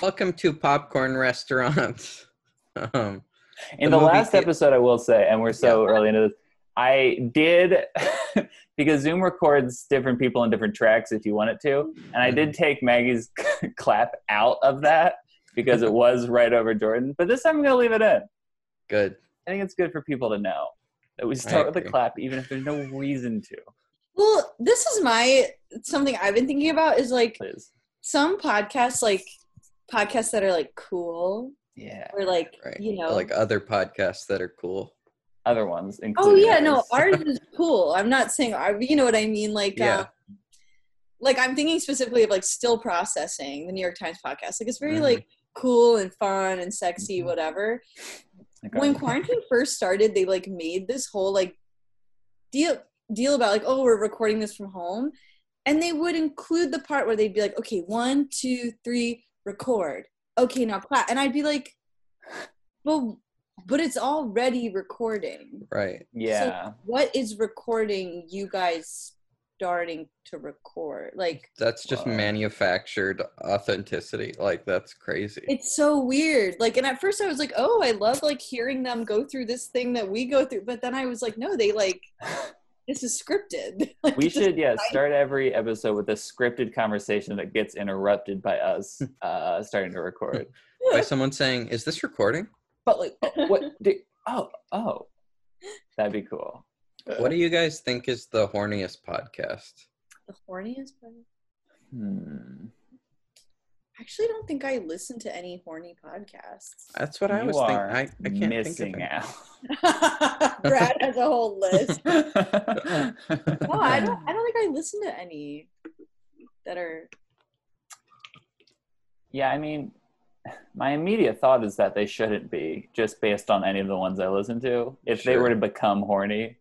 Welcome to Popcorn Restaurants. um, In The the, last thea- episode, I will say, and we're so early into this, I did because Zoom records different people in different tracks if you want it to, and I did take Maggie's clap out of that because it was right over Jordan. But this time I'm gonna leave it in. good. I think it's good for people to know that we start with a clap, even if there's no reason to. Well, this is my something I've been thinking about is like Please, some podcasts, like podcasts that are like cool yeah. or like Right. you know. Like other podcasts that are cool. Other ones, oh including yeah, no, ours. ours is cool. I'm not saying our, you know what I mean. Like, Yeah. um, like I'm thinking specifically of like still processing the New York Times podcast. Like it's very Mhm. like cool and fun and sexy, Mhm. whatever. Okay. when quarantine first started, they like made this whole like deal deal about like, oh, we're recording this from home. And they would include the part where they'd be like, okay, one, two, three, record. Okay, now clap. And I'd be like, well, but it's already recording. Right. yeah. What is recording you guys starting to record? Like, That's just Wow. manufactured authenticity. Like that's crazy. it's so weird. Like, and at first I was like, oh, I love like hearing them go through this thing that we go through. But then I was like, no, they like, this is scripted. Like, we should yeah nice. start every episode with a scripted conversation that gets interrupted by us uh starting to record By someone saying, "Is this recording?" but like oh, what do, oh oh that'd be cool What do you guys think is the horniest podcast? the horniest part. hmm. I actually don't think I listen to any horny podcasts. That's what I You was thinking. I, I can't missing think of out Brad has a whole list. no No, I don't. I don't think I listen to any that are. yeah i mean my immediate thought is that they shouldn't be just based on any of the ones i listen to if they were to become horny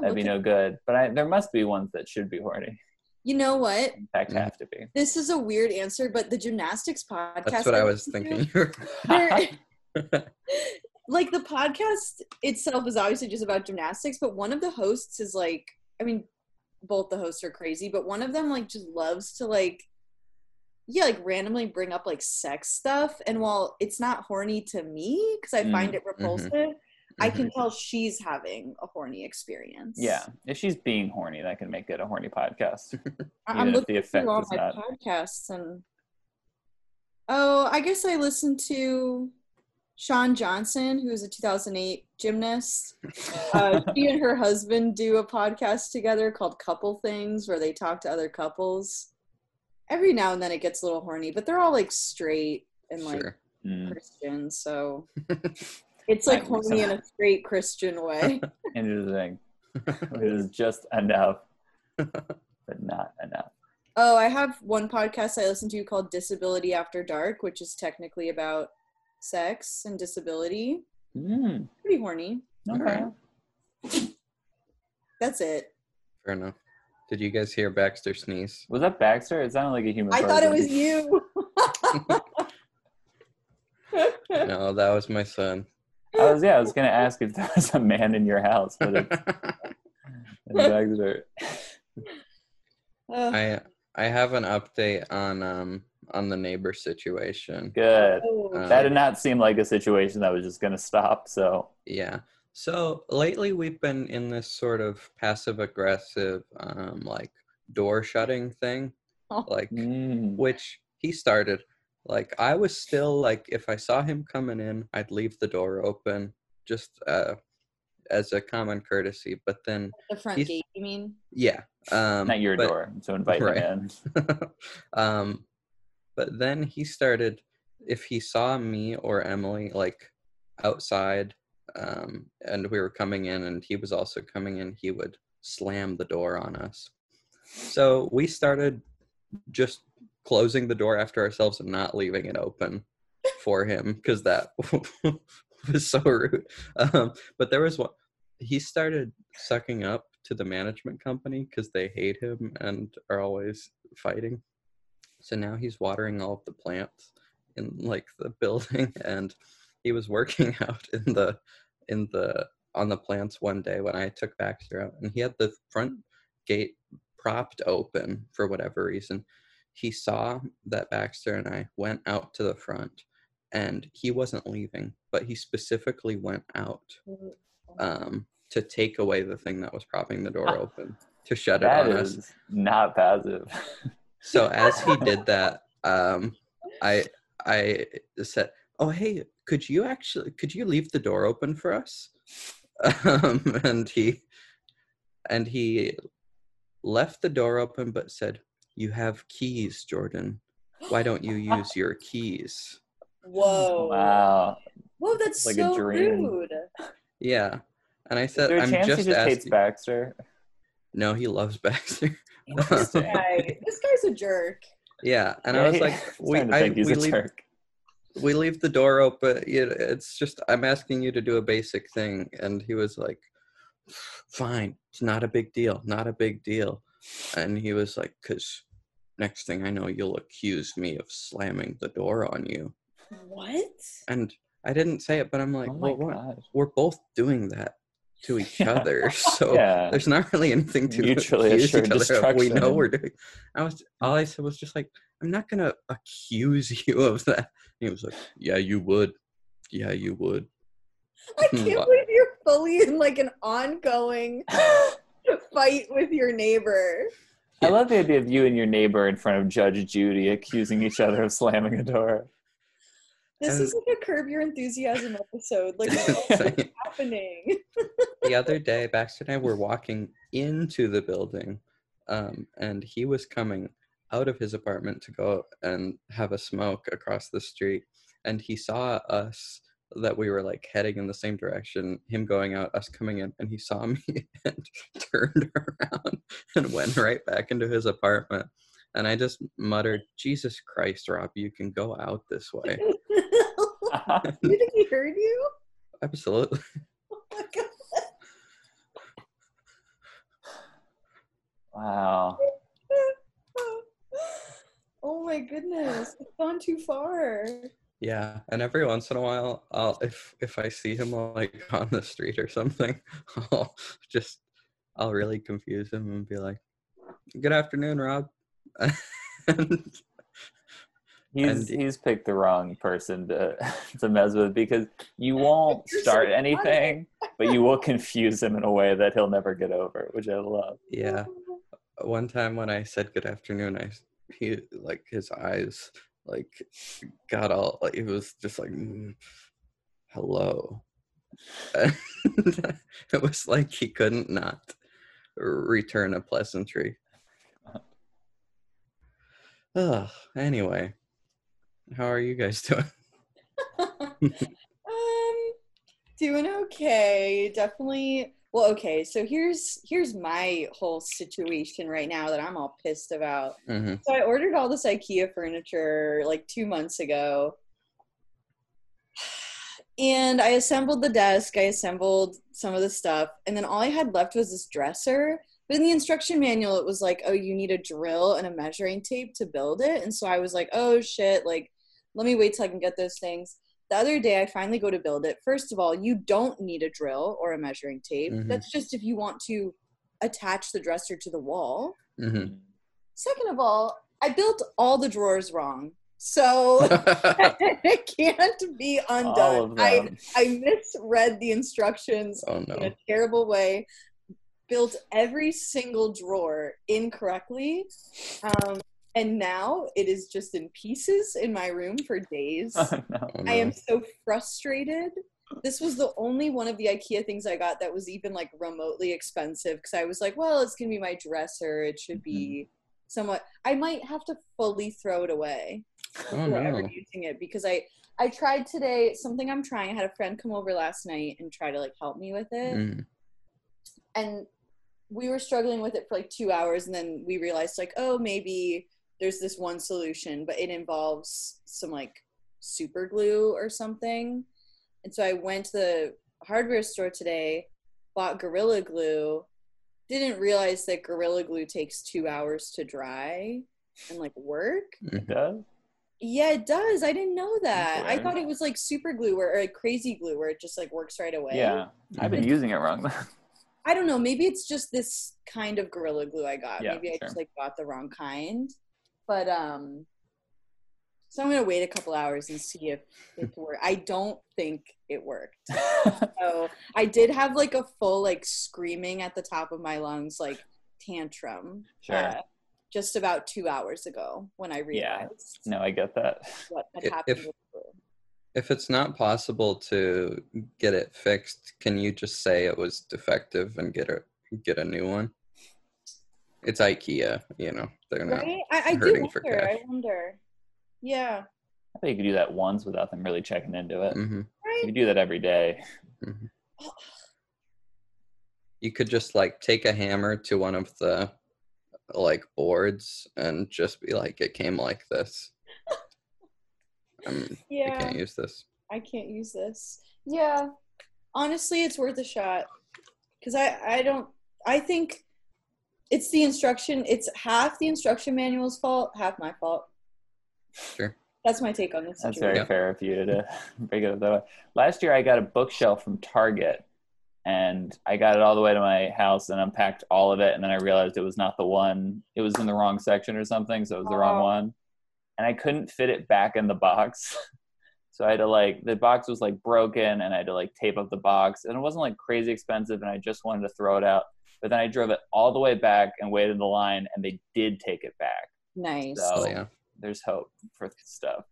that'd be no good but I, there must be ones that should be horny You know what? in fact have to be This is a weird answer, but the gymnastics podcast. That's what I was thinking. like the podcast itself is obviously just about gymnastics, but one of the hosts is like, I mean, both the hosts are crazy, but one of them like just loves to like, yeah, like randomly bring up like sex stuff. And while it's not horny to me because I find Mm, it repulsive, I Mhm. can tell she's having a horny experience. Yeah, if she's being horny, that can make it a horny podcast. I- even I'm looking the through all my not- podcasts and oh, I guess I listened to Shawn Johnson, who's a 2008 gymnast. Uh, she and her husband do a podcast together called Couple Things, where they talk to other couples. Every now and then it gets a little horny, but they're all like straight and like Sure. Mm, Christian, so it's like That makes horny in a straight Christian way. interesting. it is just enough, but not enough. Oh, I have one podcast I listen to called Disability After Dark, which is technically about sex and disability. Mm, Pretty horny. okay. That's it. Fair enough. Did you guys hear Baxter sneeze? Was that Baxter? It sounded like a human. I thought it was you. No, that was my son. I was yeah. I was gonna ask if there was a man in your house, but it's, it's Baxter. Uh, I I have an update on um on the neighbor situation. Good. oh, Uh, That did not seem like a situation that was just gonna stop. So Yeah. So lately we've been in this sort of passive aggressive um like door shutting thing. Oh. Like mm, which he started. Like I was still like if I saw him coming in, I'd leave the door open just uh as a common courtesy. But then the front gate, you mean? yeah. Um not your but- door. So invite Right. him um, but then he started, if he saw me or Emily like outside, um, and we were coming in, and he was also coming in, he would slam the door on us. So we started just closing the door after ourselves and not leaving it open for him because that was so rude. Um, but there was one. He started sucking up to the management company because they hate him and are always fighting. So now he's watering all of the plants in like the building, and he was working out in the in the on the plants one day when I took Baxter out, and he had the front gate propped open for whatever reason. He saw that Baxter and I went out to the front and he wasn't leaving, but he specifically went out um, to take away the thing that was propping the door open to shut it That on us. is not passive. So as he did that, um, I I said, "Oh hey, could you actually could you leave the door open for us?" Um, and he and he left the door open, but said, "You have keys, Jordan. Why don't you use your keys?" Whoa. Wow. Whoa, that's Like a so dream. rude. Yeah, and I Is said, there a "I'm chance just he just hates asking." Baxter? No, he loves Baxter. Interesting. Guy. this guy's a jerk. yeah, and Yeah, I was he- like, "We I, think he's we a leave jerk. we leave the door open. You it's just I'm asking you to do a basic thing, and he was like, "Fine, it's not a big deal, not a big deal." And he was like, "Cause next thing I know, you'll accuse me of slamming the door on you." What? And I didn't say it, but I'm like, oh "Well, what? we're both doing that to each Yeah. other, so Yeah. there's not really anything to Mutually accuse each other of. We know we're doing." I was all I said was just like, "I'm not gonna accuse you of that." And he was like, "Yeah, you would. Yeah, you would." I can't What? believe you're fully in like an ongoing fight with your neighbor. I love the idea of you and your neighbor in front of Judge Judy accusing each other of slamming a door. This And- is like a curb your enthusiasm episode. Like what's happening? the other day, Baxter and I were walking into the building, um, and he was coming out of his apartment to go and have a smoke across the street. And he saw us that we were like heading in the same direction, him going out, us coming in, and he saw me and turned around and went right back into his apartment. And I just muttered, Jesus Christ, Rob, you can go out this way. you think he heard you? Absolutely. Oh my god. wow. Oh my goodness. It's gone too far. Yeah, and every once in a while, I'll if if I see him like on the street or something, I'll just I'll really confuse him and be like, "Good afternoon, Rob." and He's And- he's picked the wrong person to to mess with because you won't You're so start anything, but you will confuse him in a way that he'll never get over, which I love. yeah, one time when I said good afternoon, I he like his eyes like got all like it was just like "Mm, hello. It was like he couldn't not return a pleasantry. Ugh, anyway, how are you guys doing? um doing okay definitely well okay so here's here's my whole situation right now that i'm all pissed about. Hmm so i ordered all this ikea furniture like two months ago. And i assembled the desk i assembled some of the stuff and then all i had left was this dresser. But in the instruction manual it was like oh you need a drill and a measuring tape to build it. And so i was like oh shit like let me wait till i can get those things the other day i finally go to build it. First of all you don't need a drill or a measuring tape. Mhm. that's just if you want to attach the dresser to the wall. Hmm second of all i built all the drawers wrong so it can't be undone. I i misread the instructions oh in a terrible way. Built every single drawer incorrectly. Um, and now it is just in pieces in my room for days Oh, no. Oh, I am so frustrated. This was the only one of the IKEA things I got that was even like remotely expensive because I was like, well, it's gonna be my dresser. It should be somewhat. I might have to fully throw it away Oh ever no. using it because I I tried today something I'm trying. I had a friend come over last night and try to like help me with it, Mm. and we were struggling with it for like two hours, and then we realized like, oh, maybe there's this one solution, but it involves some like super glue or something. And so I went to the hardware store today, bought Gorilla Glue, didn't realize that Gorilla Glue takes two hours to dry and like work. It does? Yeah, it does. I didn't know that. I thought it was like super glue where, or like crazy glue where it just like works right away. Yeah. I've been mm-hmm. using it wrong. I don't know. Maybe it's just this kind of Gorilla Glue I got. Yeah, Maybe I sure. just like bought the wrong kind. But um, so I'm gonna wait a couple hours and see if it worked. I don't think it worked. So I did have like a full like screaming at the top of my lungs like tantrum. Sure. uh, just about two hours ago when I realized. Yeah. realized no, I get that. what had If- happened. if- If it's not possible to get it fixed, can you just say it was defective and get a get a new one? It's IKEA, you know. They're not. Right? I, I do hurting for wonder. I wonder. Yeah. I think you could do that once without them really checking into it. hmm You Right. could do that every day. You could just like take a hammer to one of the like boards and just be like, "It came like this." Um, I Yeah. can't use this. I can't use this. Yeah. Honestly, it's worth a shot. Cause I I don't I think it's the instruction. It's half the instruction manual's fault, half my fault. Sure. That's my take on this. That's situation. very Yeah. fair of you to break it up that way. Last year, I got a bookshelf from Target, and I got it all the way to my house and unpacked all of it, and then I realized it was not the one. It was in the wrong section or something, so it was the wrong Oh. one, and I couldn't fit it back in the box. So I had to like the box was like broken, and I had to like tape up the box, and it wasn't like crazy expensive, and I just wanted to throw it out. But then I drove it all the way back and waited in the line, and they did take it back. Nice. So- Oh yeah. There's hope for stuff.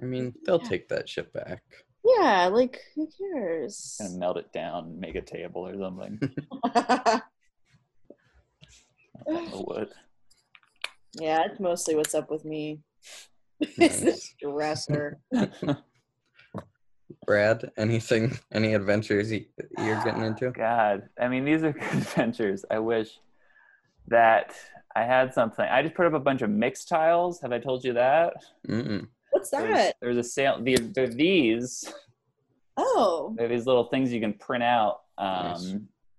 I mean, they'll Yeah. take that shit back. Yeah, like who cares? Gonna melt it down, make a table or something. Or wood. yeah, it's mostly what's up with me. it's the Nice. dresser. Brad, anything, any adventures you, you're getting into? God, I mean, these are good adventures. I wish that I had something. I just put up a bunch of mixed tiles. Have I told you that? Mm-mm. What's that? there's a sale. The, they're these. Oh. They're these little things you can print out um, Nice.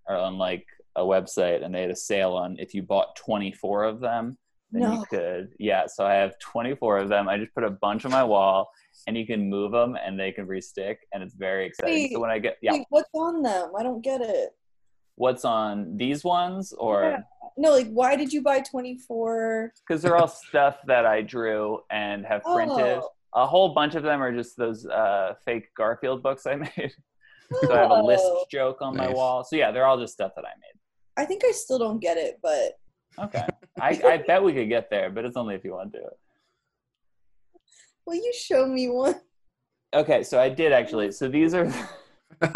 or on like a website, and they had a sale on if you bought 24 of them. Then you No. could, yeah. So I have 24 of them. I just put a bunch on my wall, and you can move them, and they can restick, and it's very exciting. so when I get, yeah, Wait, what's on them? I don't get it. what's on these ones, or Yeah. No, like why did you buy 24? because they're all stuff that I drew and have printed. Oh. A whole bunch of them are just those uh, fake Garfield books I made. so I have a list Oh. joke on my wall. So yeah, they're all just stuff that I made. I think I still don't get it, but Okay, I, I bet we could get there, but it's only if you want to. will you show me one? Okay, so I did actually. So these are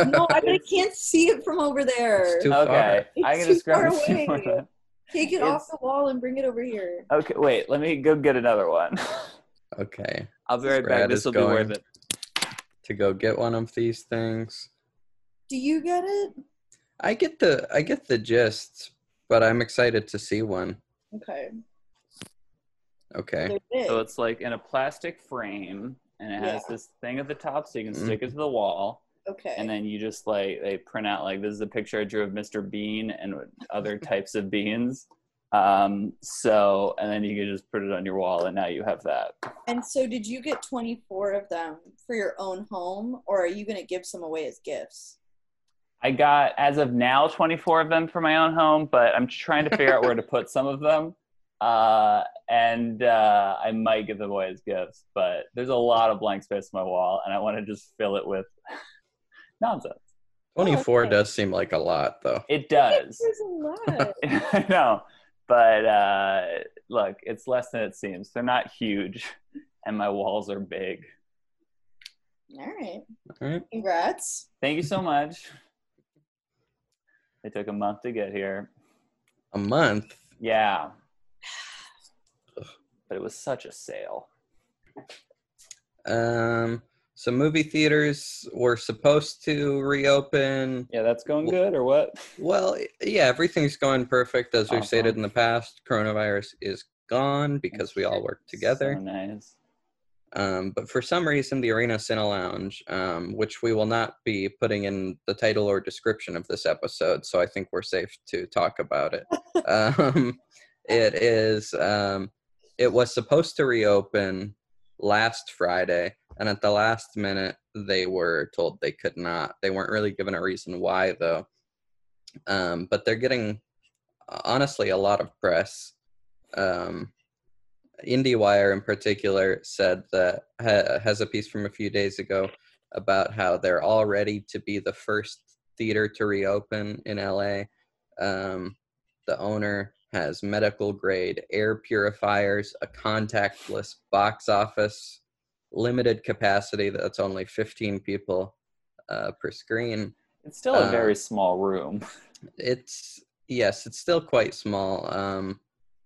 No, I, I can't see it from over there. It's too okay. It's I can too describe far it to you. Take it It's- off the wall and bring it over here. Okay, wait. Let me go get another one. okay. I'll be right back. This will be worth it. To go get one of these things. Do you get it? I get the I get the gist, but I'm excited to see one. Okay. Okay. So it's like in a plastic frame, and it has Yeah. this thing at the top, so you can Mhm. stick it to the wall. okay. and then you just like they print out like this is a picture I drew of Mr. Bean and other types of beans. Um, so and then you can just put it on your wall, and now you have that. And so, did you get 24 of them for your own home, or are you going to give some away as gifts? I got as of now 24 of them for my own home, but I'm trying to figure out where to put some of them. Uh, and uh, I might give them away as gifts, but there's a lot of blank space on my wall, and I want to just fill it with nonsense. 24 okay. does seem like a lot though. It does. There's a lot. I know, but uh, look, it's less than it seems. They're not huge, and my walls are big. All right. All right. Congrats. Thank you so much. It took a month to get here. A month. Yeah, but it was such a sale. Um so movie theaters were supposed to reopen. Yeah, that's going good, or what? Well, yeah, everything's going perfect as we've stated in the past. Coronavirus is gone because we all work together. So nice. Um, but for some reason, the Arena Cine Lounge, um, which we will not be putting in the title or description of this episode, so I think we're safe to talk about it. um, it is. Um, it was supposed to reopen last Friday, and at the last minute, they were told they could not. They weren't really given a reason why, though. Um, but they're getting, honestly, a lot of press. Um, IndieWire in particular said that ha- has a piece from a few days ago about how they're all ready to be the first theater to reopen in LA. Um, the owner has medical grade air purifiers, a contactless box office, limited capacity that's only 15 people uh, per screen. It's still a Uh, very small room. It's yes, it's still quite small. Um,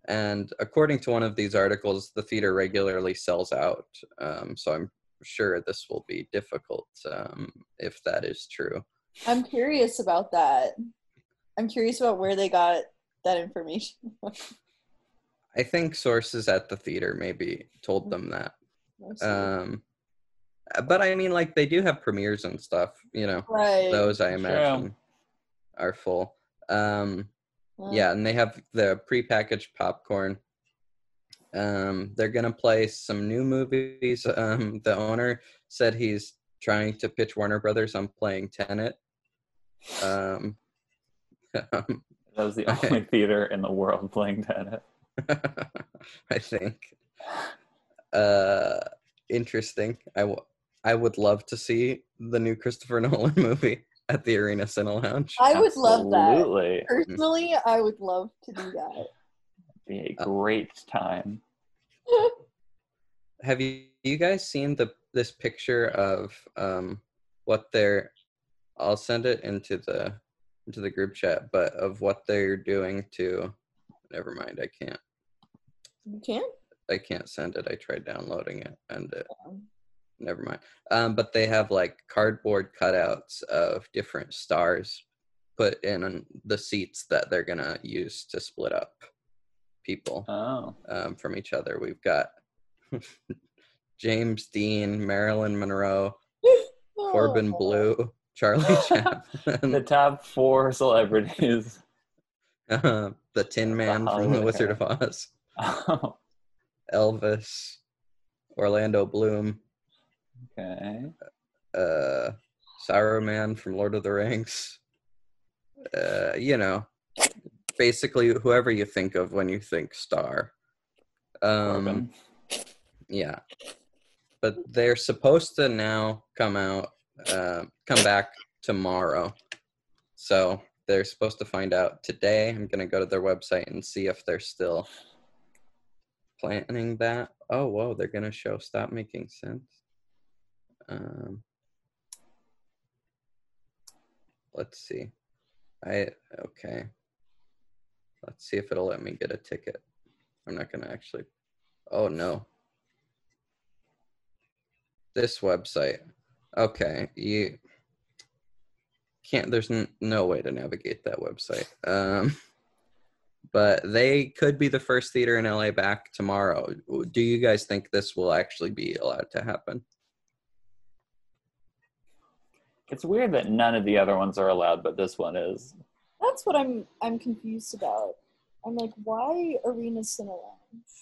and according to one of these articles, the theater regularly sells out. Um, so I'm sure this will be difficult um, if that is true. I'm curious about that. I'm curious about where they got that information. I think sources at the theater maybe told them that. Um, but I mean, like they do have premieres and stuff. You know, right. those I True. imagine are full. Um, Well, yeah and they have the prepackaged popcorn. Um they're gonna play some new movies. Um the owner said he's trying to pitch warner brothers on playing tenet. Um That was the only theater in the world playing Tenet. i think. Uh interesting. I w- I would love to see the new christopher nolan movie at the arena cine lounge I would love that. Absolutely. Personally, I would love to do that. Be Uh, a great time. have you you guys seen the this picture of um what they're i'll send it into the into the group chat but of what they're doing to never mind i can't You can't? i can't send it i tried downloading it and it Um, never mind um but they have like cardboard cutouts of different stars put in on the seats that they're gonna use to split up people Oh. um, from each other. We've got James Dean, Marilyn Monroe, Corbin oh. Bleu, Charlie Chaplin. The top four celebrities. uh, the Tin Man from The Wizard of Oz, Oh, Elvis, Orlando Bloom, okay. uh, Saruman from Lord of the Rings. Uh, you know, basically whoever you think of when you think star. Um, Yeah. But they're supposed to now come out, uh, come back tomorrow. So they're supposed to find out today. I'm going to go to their website and see if they're still planning that. Oh, whoa, they're going to show Stop Making Sense. Um, let's see. I, okay. Let's see if it'll let me get a ticket. I'm not to actually. Oh, no this website. Okay, you can't. There's no way to navigate that website. Um, but they could be the first theater in LA back tomorrow. Do you guys think this will actually be allowed to happen? It's weird that none of the other ones are allowed, but this one is. That's what I'm I'm confused about. I'm like, why Arena Cine Lounge?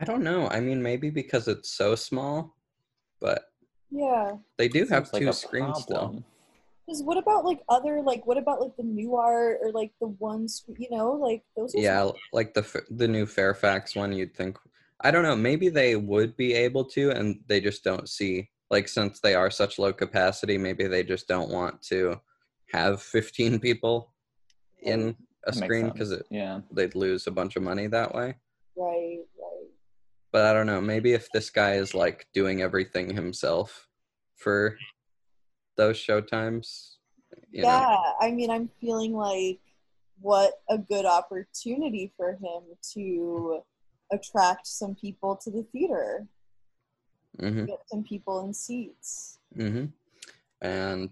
I don't know. I mean, maybe because it's so small, but Yeah. they do have Seems like two a screens still. problem. Because what about like other like what about like the new art or like the ones you know like those? Are Yeah, like the the new Fairfax one. You'd think. I don't know. Maybe they would be able to, and they just don't see. Like since they are such low capacity, maybe they just don't want to have 15 people in a That screen because Yeah. they'd lose a bunch of money that way. right, right. But I don't know. Maybe if this guy is like doing everything himself for those show times, you know. yeah, I mean, I'm feeling like what a good opportunity for him to attract some people to the theater, hmm get some people in seats. hmm And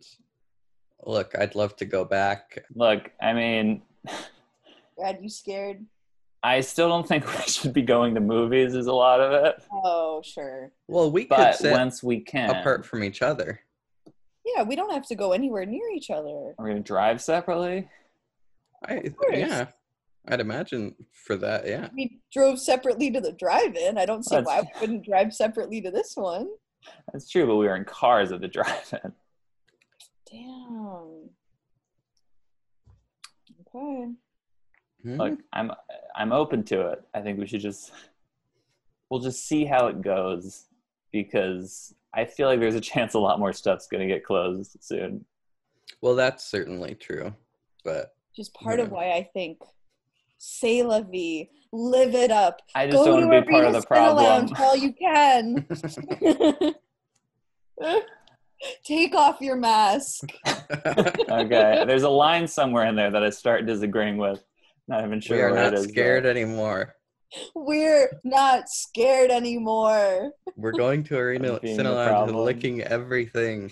look, I'd love to go back. Look, I mean, Brad, you scared? I still don't think we should be going to movies, is a lot of it. Oh, sure. Well, we could But sit once we can, apart from each other. Yeah, we don't have to go anywhere near each other. we're going to drive separately. I course. yeah, I'd imagine for that. Yeah, We drove separately to the drive-in. I don't see That's- why we wouldn't drive separately to this one. That's true, but we were in cars at the drive-in. Damn. Okay. Hmm. Look, I'm I'm open to it. I think we should just we'll just see how it goes because I feel like there's a chance a lot more stuff's going to get closed soon. Well, that's certainly true, but Just part of why I think say la vie, live it up. I just don't want to be part of the problem. while you can. Take off your mask. okay, there's a line somewhere in there that I start disagreeing with. Not even sure we are not it is. scared though. anymore. We're not scared anymore. We're going to Arena Being and licking everything.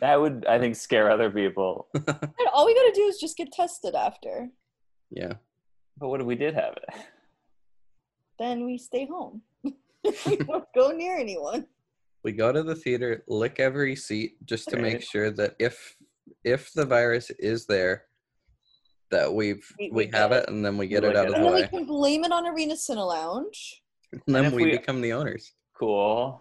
That would, I think, scare other people. And all we gotta do is just get tested after. yeah. But what if we did have it? Then we stay home. we don't go near anyone. We go to the theater, lick every seat just to make sure that if if the virus is there, that we've We- we, we have get it and then we get We it look out of at And the then we way. can blame it on Arena Cinelounge. And And then if we, we- become the owners. Cool.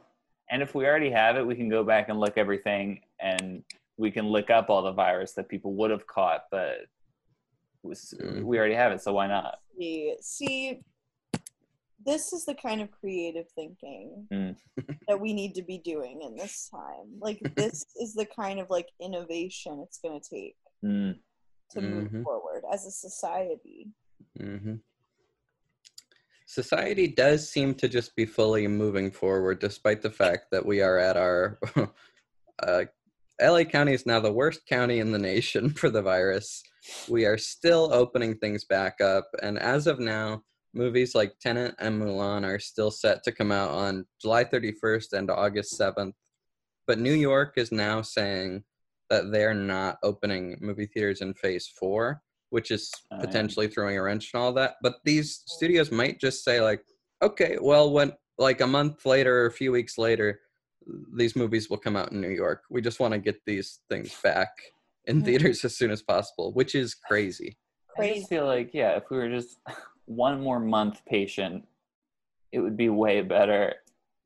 And if we already have it, we can go back and look everything and we can look up all the virus that people would have caught, but was, Mm. we already have it, so why not? See, see, this is the kind of creative thinking Mm. that we need to be doing in this time. Like this is the kind of like innovation it's going to take Mm. to move Mhm. forward as a society. hmm Society does seem to just be fully moving forward, despite the fact that we are at our. uh, LA County is now the worst county in the nation for the virus. We are still opening things back up, and as of now, movies like Tenet and Mulan are still set to come out on July 31st and August 7th. But New York is now saying that they're not opening movie theaters in phase four, which is Oh, yeah. potentially throwing a wrench and all that. But these studios might just say, like, okay, well, when like a month later or a few weeks later, these movies will come out in New York. We just want to get these things back in Mhm. theaters as soon as possible, which is crazy. I Crazy. just feel like, yeah, if we were just one more month patient, it would be way better.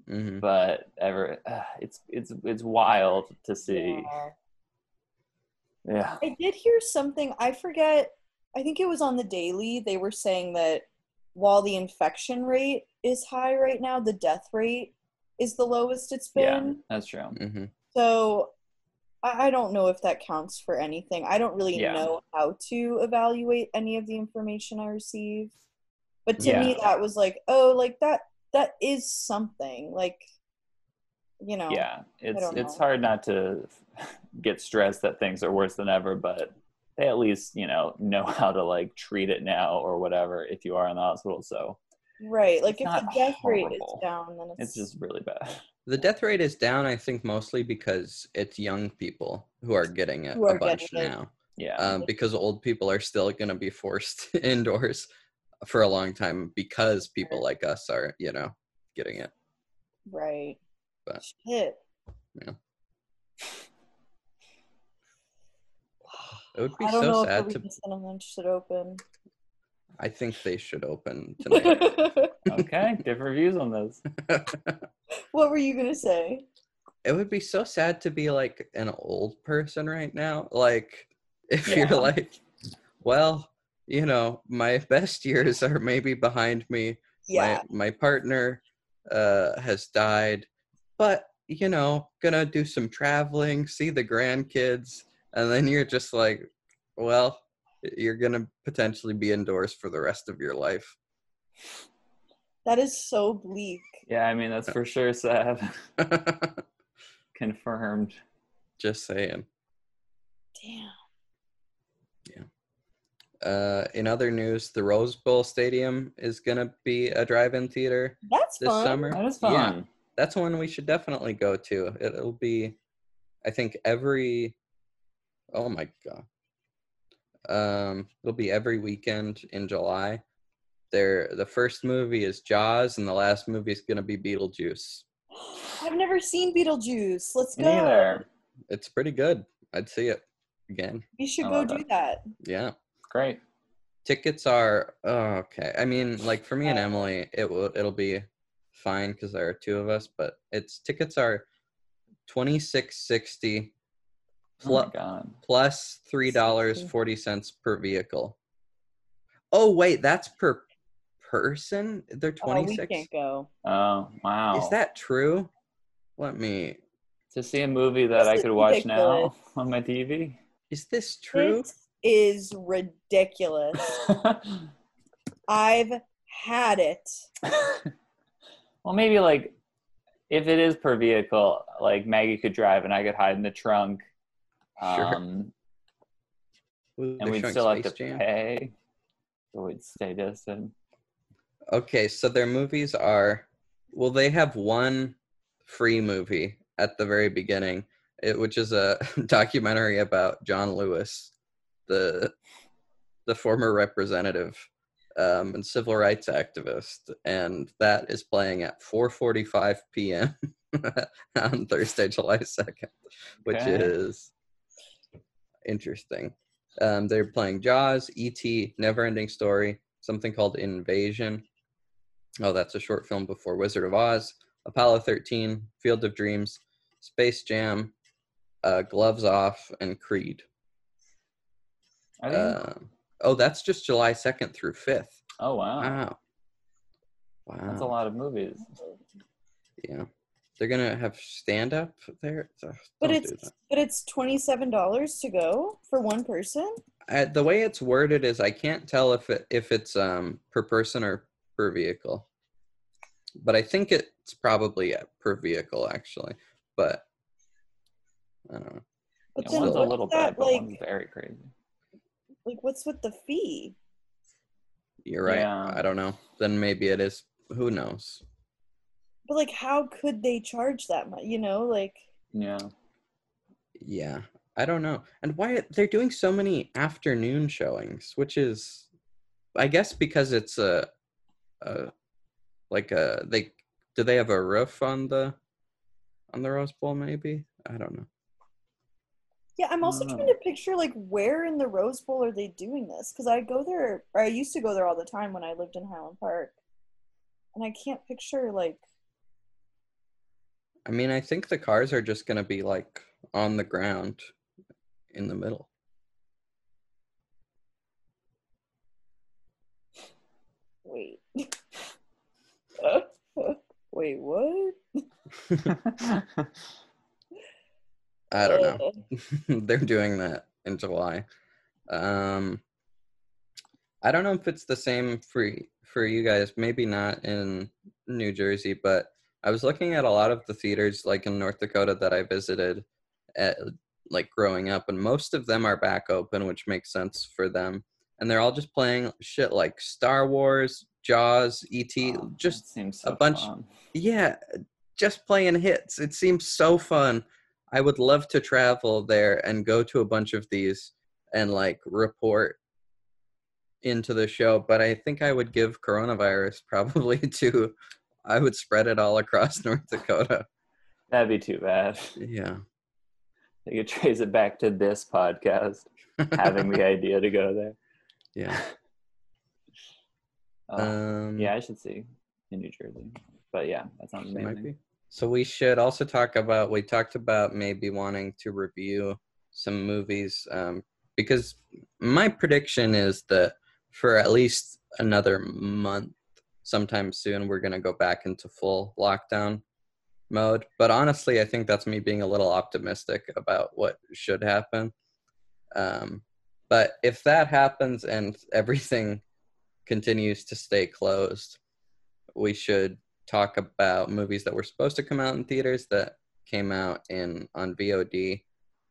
hmm But ever, uh, it's it's it's wild to see. Yeah. Yeah. I did hear something. I forget. I think it was on the Daily. They were saying that while the infection rate is high right now, the death rate is the lowest it's been. Yeah, that's true. hmm So I I don't know if that counts for anything. I don't really Yeah. know how to evaluate any of the information I receive. But to me, that was like, oh, like that. That is something. Like, you know. Yeah, it's it's know. hard not to get stressed that things are worse than ever, but they at least you know know how to like treat it now or whatever if you are in the hospital. So Right. Like It's if the not death rate is down, then it's, it's just really bad. The death rate is down, I think, mostly because it's young people who are getting it Who are a bunch it. now. Yeah, um, because old people are still going to be forced indoors for a long time because people like us are, you know, getting it. right. But- Shit. It would be I don't so know sad if to. the Cinnamon should open. I think they should open tonight. okay, different views on this. what were you gonna say? it would be so sad to be like an old person right now. Like, if Yeah. you're like, well, you know, my best years are maybe behind me. Yeah. my, my partner uh, has died but you know gonna do some traveling see the grandkids and then you're just like well you're gonna potentially be indoors for the rest of your life That is so bleak. Yeah, I mean that's for sure sad. Confirmed. just saying Damn. Yeah. Uh, in other news the rose bowl stadium is gonna be a drive-in theater That's this fun. summer That is Yeah. Fun. that's one we should definitely go to. It, it'll be, I think every, oh my god, um, it'll be every weekend in July. There, the first movie is Jaws, and the last movie is gonna be Beetlejuice. I've never seen Beetlejuice. Let's go. neither. It's pretty good. I'd see it again. We should I go do it. that. Yeah, Great. tickets are oh, okay. I mean, like for me and Emily, it will it'll be fine because there are two of us. But it's tickets are twenty six sixty. Oh my god. plus three dollars forty cents per vehicle. Oh wait, that's per person. They're Oh, we 26. can't go. Oh wow! Is that true? Let me. to see a movie that This I is could watch now on my TV? Is this true? It is ridiculous. I've had it. well, maybe like if it is per vehicle, like Maggie could drive and I could hide in the trunk. Sure. Um, Ooh, and we'd still have to Jam. pay. So we'd stay distant. Okay, so their movies are well, they have one free movie at the very beginning, it, which is a documentary about John Lewis, the the former representative um, and civil rights activist, and that is playing at 4:45 p.m. on Thursday, July 2nd, which Okay. is interesting. Um, they're playing Jaws, E.T., Neverending Story, something called Invasion. Oh, that's a short film before Wizard of Oz, Apollo 13, Field of Dreams, Space Jam, uh, Gloves Off, and Creed. I think, oh, that's just July 2nd through 5th. oh wow, Wow. Wow. that's a lot of movies. Yeah. They're going to have stand up there. Ugh, But it's but it's twenty seven dollars to go for one person. I, the way it's worded is I can't tell if it if it's um per person or per vehicle. But I think it's probably yeah, per vehicle actually. But I don't know. But Yeah, then one's a what's little that bit, but like? one's very crazy. Like what's with the fee? You're right. Yeah. I don't know. Then maybe it is. Who knows? But like, how could they charge that much? You know, like Yeah. Yeah. I don't know. And why they're doing so many afternoon showings, which is I guess because it's a a like a they do they have a roof on the on the Rose Bowl maybe? I don't know. Yeah, I'm also trying to ah. picture like where in the Rose Bowl are they doing this? Because I go there, or I used to go there all the time when I lived in Highland Park, and I can't picture like. I mean, I think the cars are just going to be like on the ground in the middle. Wait. Wait, what? I don't know. Uh, They're doing that in July. Um I don't know if it's the same for for you guys. Maybe not in New Jersey, but I was looking at a lot of the theaters like in North Dakota that I visited at like growing up and most of them are back open, which makes sense for them. And they're all just playing shit like Star Wars, Jaws, ET, Oh, just seems a bunch- fun. yeah, just playing hits. It seems so fun. I would love to travel there and go to a bunch of these and like report into the show, but I think I would give coronavirus probably to I would spread it all across North Dakota. That'd be too bad. Yeah. They could trace it back to this podcast, having the idea to go there. yeah. Oh, Um yeah, I should see in New Jersey. But yeah, that sounds amazing. So we should also talk about we talked about maybe wanting to review some movies um, because my prediction is that for at least another month, sometime soon, we're gonna go back into full lockdown mode. But honestly, I think that's me being a little optimistic about what should happen. Um, but if that happens and everything continues to stay closed, we should talk about movies that were supposed to come out in theaters that came out in on VOD.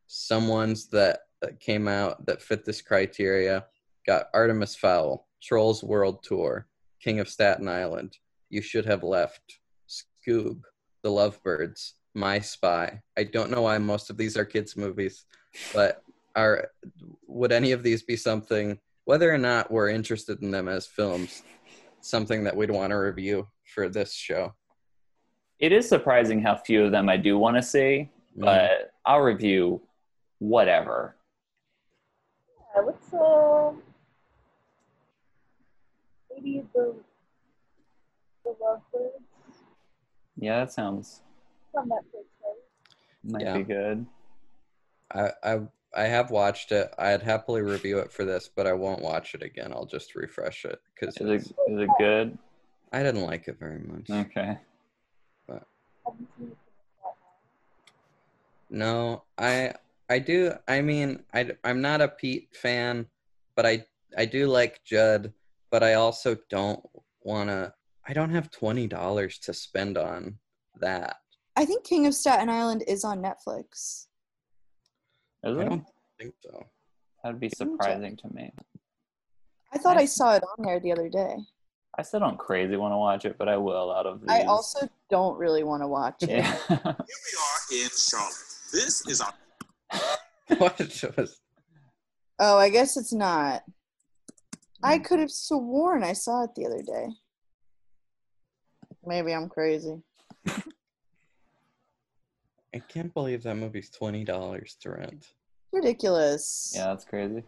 Some ones that, that came out that fit this criteria got Artemis Fowl, Trolls World Tour, King of Staten Island, You Should Have Left, Scoob, The Lovebirds, My Spy. I don't know why most of these are kids' movies, but are would any of these be something, whether or not we're interested in them as films, something that we'd want to review for this show? It is surprising how few of them I do want to see, Mm. but I'll review whatever. Yeah, let's uh, maybe the the Lovebirds Yeah, that sounds from Netflix, right? might Yeah. be good. I, I I have watched it. I'd happily review it for this, but I won't watch it again. I'll just refresh it because Is it is it good? I didn't like it very much. Okay. No, I I do. I mean, I I'm not a Pete fan, but I I do like Judd, but I also don't want to. I don't have twenty dollars to spend on that. I think King of Staten Island is on Netflix. Is I it? don't think so. That'd be Let me check. surprising to me. I thought I Nice. saw it on there the other day. I still don't crazy want to watch it, but I will out of these. I also don't really want to watch it. Yeah. Here we are in Charlotte. This is our what was? Oh, I guess it's not. I hmm. could have sworn I saw it the other day. Maybe I'm crazy. I can't believe that movie's twenty dollars to rent. Ridiculous. yeah, that's crazy.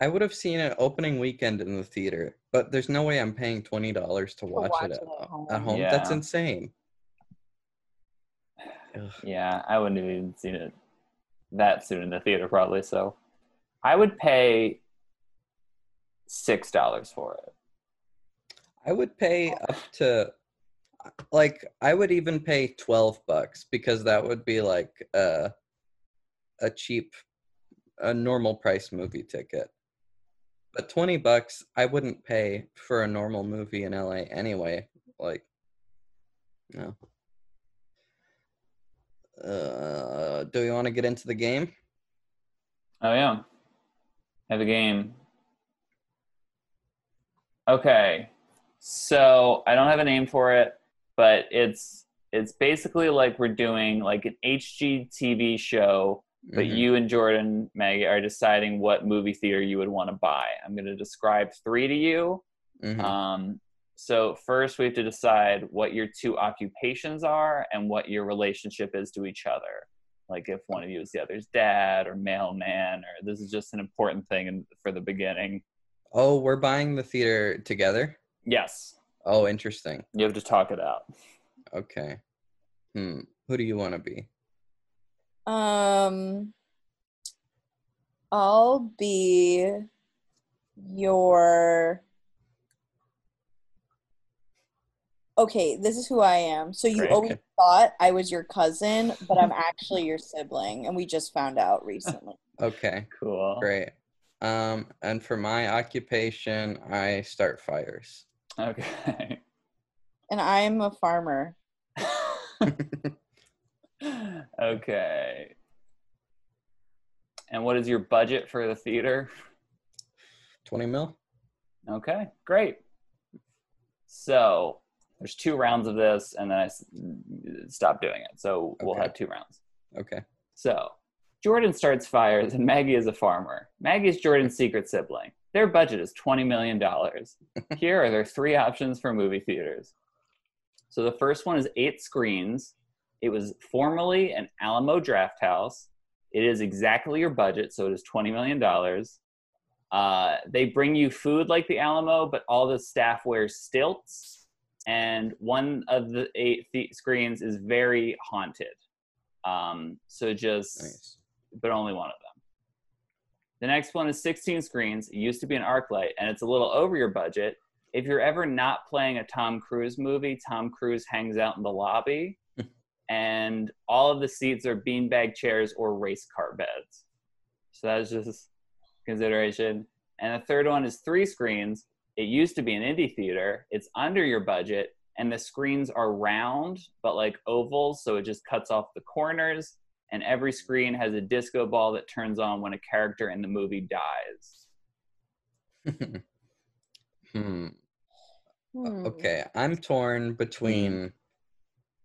I would have seen it opening weekend in the theater, but there's no way I'm paying twenty dollars to watch, watch it at, it at home. at home. That's insane. Ugh. Yeah, I wouldn't have even seen it that soon in the theater, probably. So, I would pay six dollars for it. I would pay oh. up to like I would even pay 12 bucks because that would be like a a cheap a normal price movie ticket. But 20 bucks I wouldn't pay for a normal movie in LA anyway. Like no. Uh do we want to get into the game? Oh yeah, have a game. Okay, so I don't have a name for it, but it's it's basically like we're doing like an HGTV show but Mhm. you and Jordan, Maggie, are deciding what movie theater you would want to buy. I'm going to describe three to you. Mhm. Um, so first, we have to decide what your two occupations are and what your relationship is to each other. Like if one of you is the other's dad or mailman, or this is just an important thing in, for the beginning. Oh, we're buying the theater together? Yes, Oh, interesting. you have to talk it out. Okay. Hmm. Who do you want to be? Um, I'll be your. Okay, this is who I am. So you Great. always thought I was your cousin, but I'm actually your sibling, and we just found out recently. Okay. Cool. Great. Um, and for my occupation, I start fires. Okay. And I'm a farmer. okay. And what is your budget for the theater? 20 mil? Okay, great. So there's two rounds of this, and then I s- stopped doing it. So we'll Okay. have two rounds. Okay. So Jordan starts fires, and Maggie is a farmer. Maggie is Jordan's secret sibling. Their budget is $20 million. Here are their three options for movie theaters. So the first one is eight screens. It was formerly an Alamo Drafthouse. It is exactly your budget, so it is $20 million. Uh, they bring you food like the Alamo, but all the staff wears stilts. And one of the eight th- screens is very haunted. Um, so just Nice. but only one of them. The next one is 16 screens. It used to be an ArcLight, and it's a little over your budget. If you're ever not playing a Tom Cruise movie, Tom Cruise hangs out in the lobby, and all of the seats are beanbag chairs or race car beds. So that's just consideration. And the third one is three screens. It used to be an indie theater. It's under your budget, and the screens are round but like ovals, so it just cuts off the corners and every screen has a disco ball that turns on when a character in the movie dies. hmm. Hmm. Okay. I'm torn between,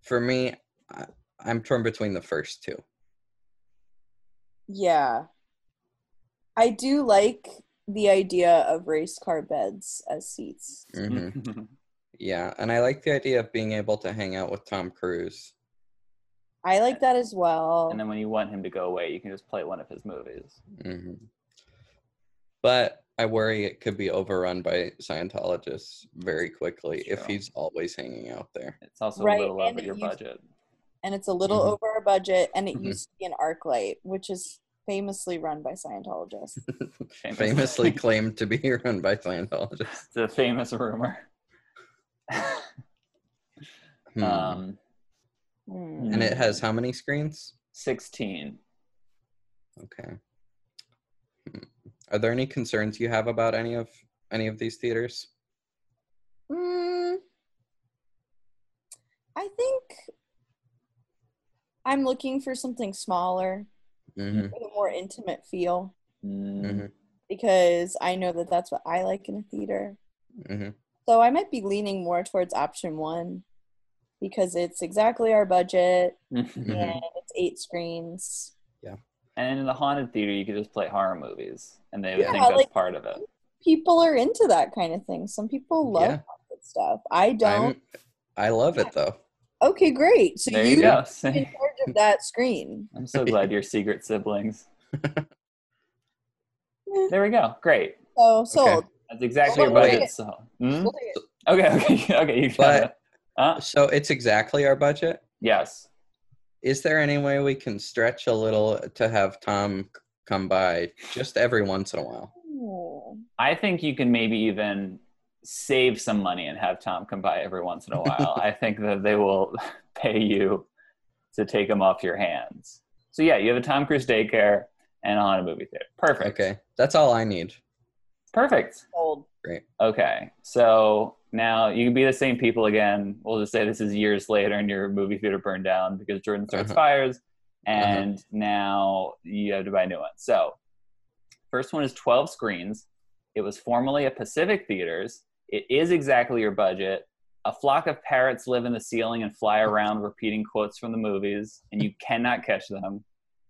for me, I, I'm torn between the first two. Yeah. I do like the idea of race car beds as seats. hmm Yeah. And I like the idea of being able to hang out with Tom Cruise. I like that as well. and then when you want him to go away, you can just play one of his movies. hmm But I worry it could be overrun by Scientologists very quickly if he's always hanging out there. It's also Right, a little and over your used- budget. and it's a little Mhm. over our budget and it Mhm. used to be an ArcLight which is famously run by Scientologists. Famously claimed to be run by Scientologists. It's a famous rumor. Hmm. um, Hmm. and it has how many screens? 16. Okay. Hmm. Are there any concerns you have about any of any of these theaters? Mm, I think I'm looking for something smaller, hmm with a more intimate feel, Mm, hmm because I know that that's what I like in a theater. hmm So I might be leaning more towards option one because it's exactly our budget and it's eight screens. Yeah. And in the haunted theater, you could just play horror movies, and they would Yeah, think that's like- part of it. People are into that kind of thing. Some people love Yeah. haunted stuff. I don't. I'm, I love it though. Okay, great. So there you you go. are in charge of that screen. I'm so glad you're secret siblings. There we go. Great. So sold. That's exactly your Well, wait. budget. So, Hmm? We'll take it. okay, okay, okay. You got But- it. Uh, So it's exactly our budget. yes. Is there any way we can stretch a little to have Tom come by just every once in a while? I think you can maybe even save some money and have Tom come by every once in a while. I think that they will pay you to take them off your hands. So yeah, you have a Tom Cruise daycare and on a haunted movie theater. Perfect. Okay, that's all I need. Perfect. Sold. Okay. So now you can be the same people again. We'll just say this is years later and your movie theater burned down because Jordan starts Uh-huh. fires and now you have to buy a new one. So first one is 12 screens. It was formerly a Pacific Theaters. It is exactly your budget. A flock of parrots live in the ceiling and fly around repeating quotes from the movies, and you cannot catch them.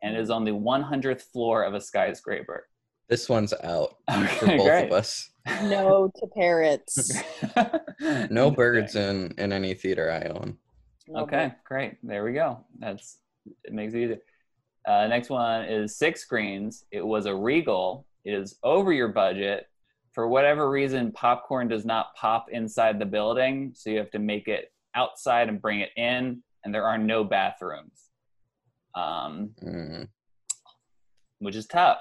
And it is on the 100th floor of a skyscraper. This one's out for both great. of us. No to parrots. No birds in in any theater I own. No Okay, great. There we go. That's it makes it easier. Uh, next one is six screens. It was a Regal. It is over your budget. For whatever reason, popcorn does not pop inside the building, so you have to make it outside and bring it in. And there are no bathrooms, um, Mm, which is tough.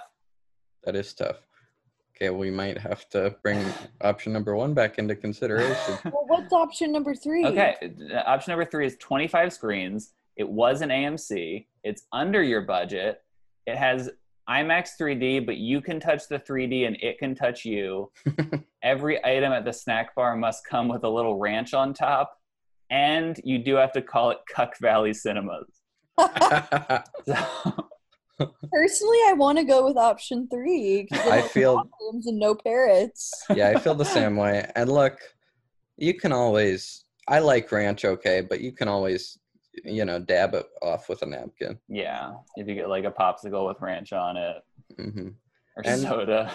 that is tough. Okay, we might have to bring option number one back into consideration. Well, what's option number three? Okay, uh, option number three is 25 screens. It was an AMC. It's under your budget. It has IMAX 3D, but you can touch the 3D and it can touch you. Every item at the snack bar must come with a little ranch on top. And you do have to call it Cuck Valley Cinemas. So, Personally, I want to go with option three. it I feel bathrooms and no parrots. yeah, I feel the same way. And look, you can always I like ranch okay, but you can always you know dab it off with a napkin. yeah, if you get like a popsicle with ranch on it mm-hmm. or And- soda.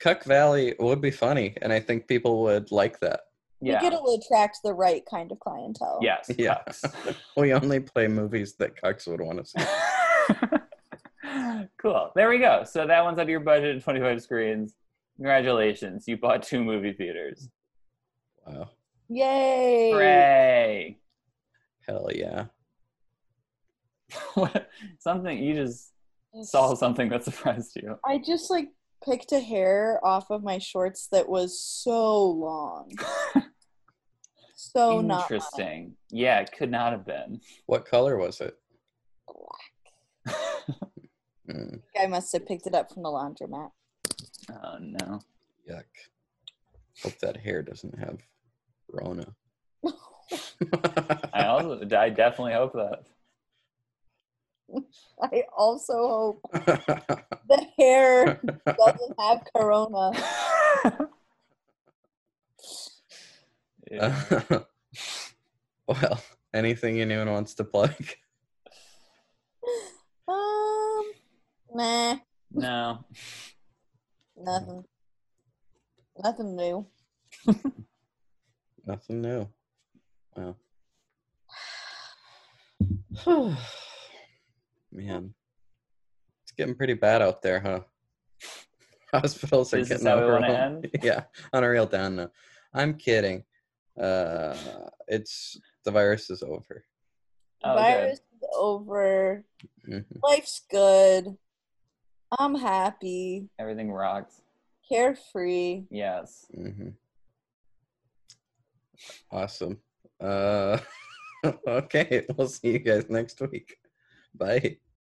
Cuck Valley would be funny, and I think people would like that. Yeah. think it'll attract the right kind of clientele. Yes. Yeah. cucks. We only play movies that cucks would want to see. cool. There we go. So that one's under your budget, 25 screens. Congratulations. You bought two movie theaters. Wow, Yay! Hooray. hell yeah! Something you just saw something that surprised you. I just like picked a hair off of my shorts that was so long. so not. Interesting. Yeah, it could not have been. What color was it? Mm, I must have picked it up from the laundromat. oh no. yuck! Hope that hair doesn't have Rona. I also I definitely hope that. I also hope the hair doesn't have corona. Yeah. well, anything anyone wants to plug? Um, nah, No. nothing. Nothing new. Nothing new. Wow. Man, it's getting pretty bad out there, huh? Hospitals are This getting how overwhelmed. Yeah, on a real down note. I'm kidding. Uh, it's the virus is over. Oh, good. Virus is over. Mhm. Life's good. I'm happy, Everything rocks. carefree. Yes. Mm-hmm. Awesome. Uh, okay, we'll see you guys next week. Bye.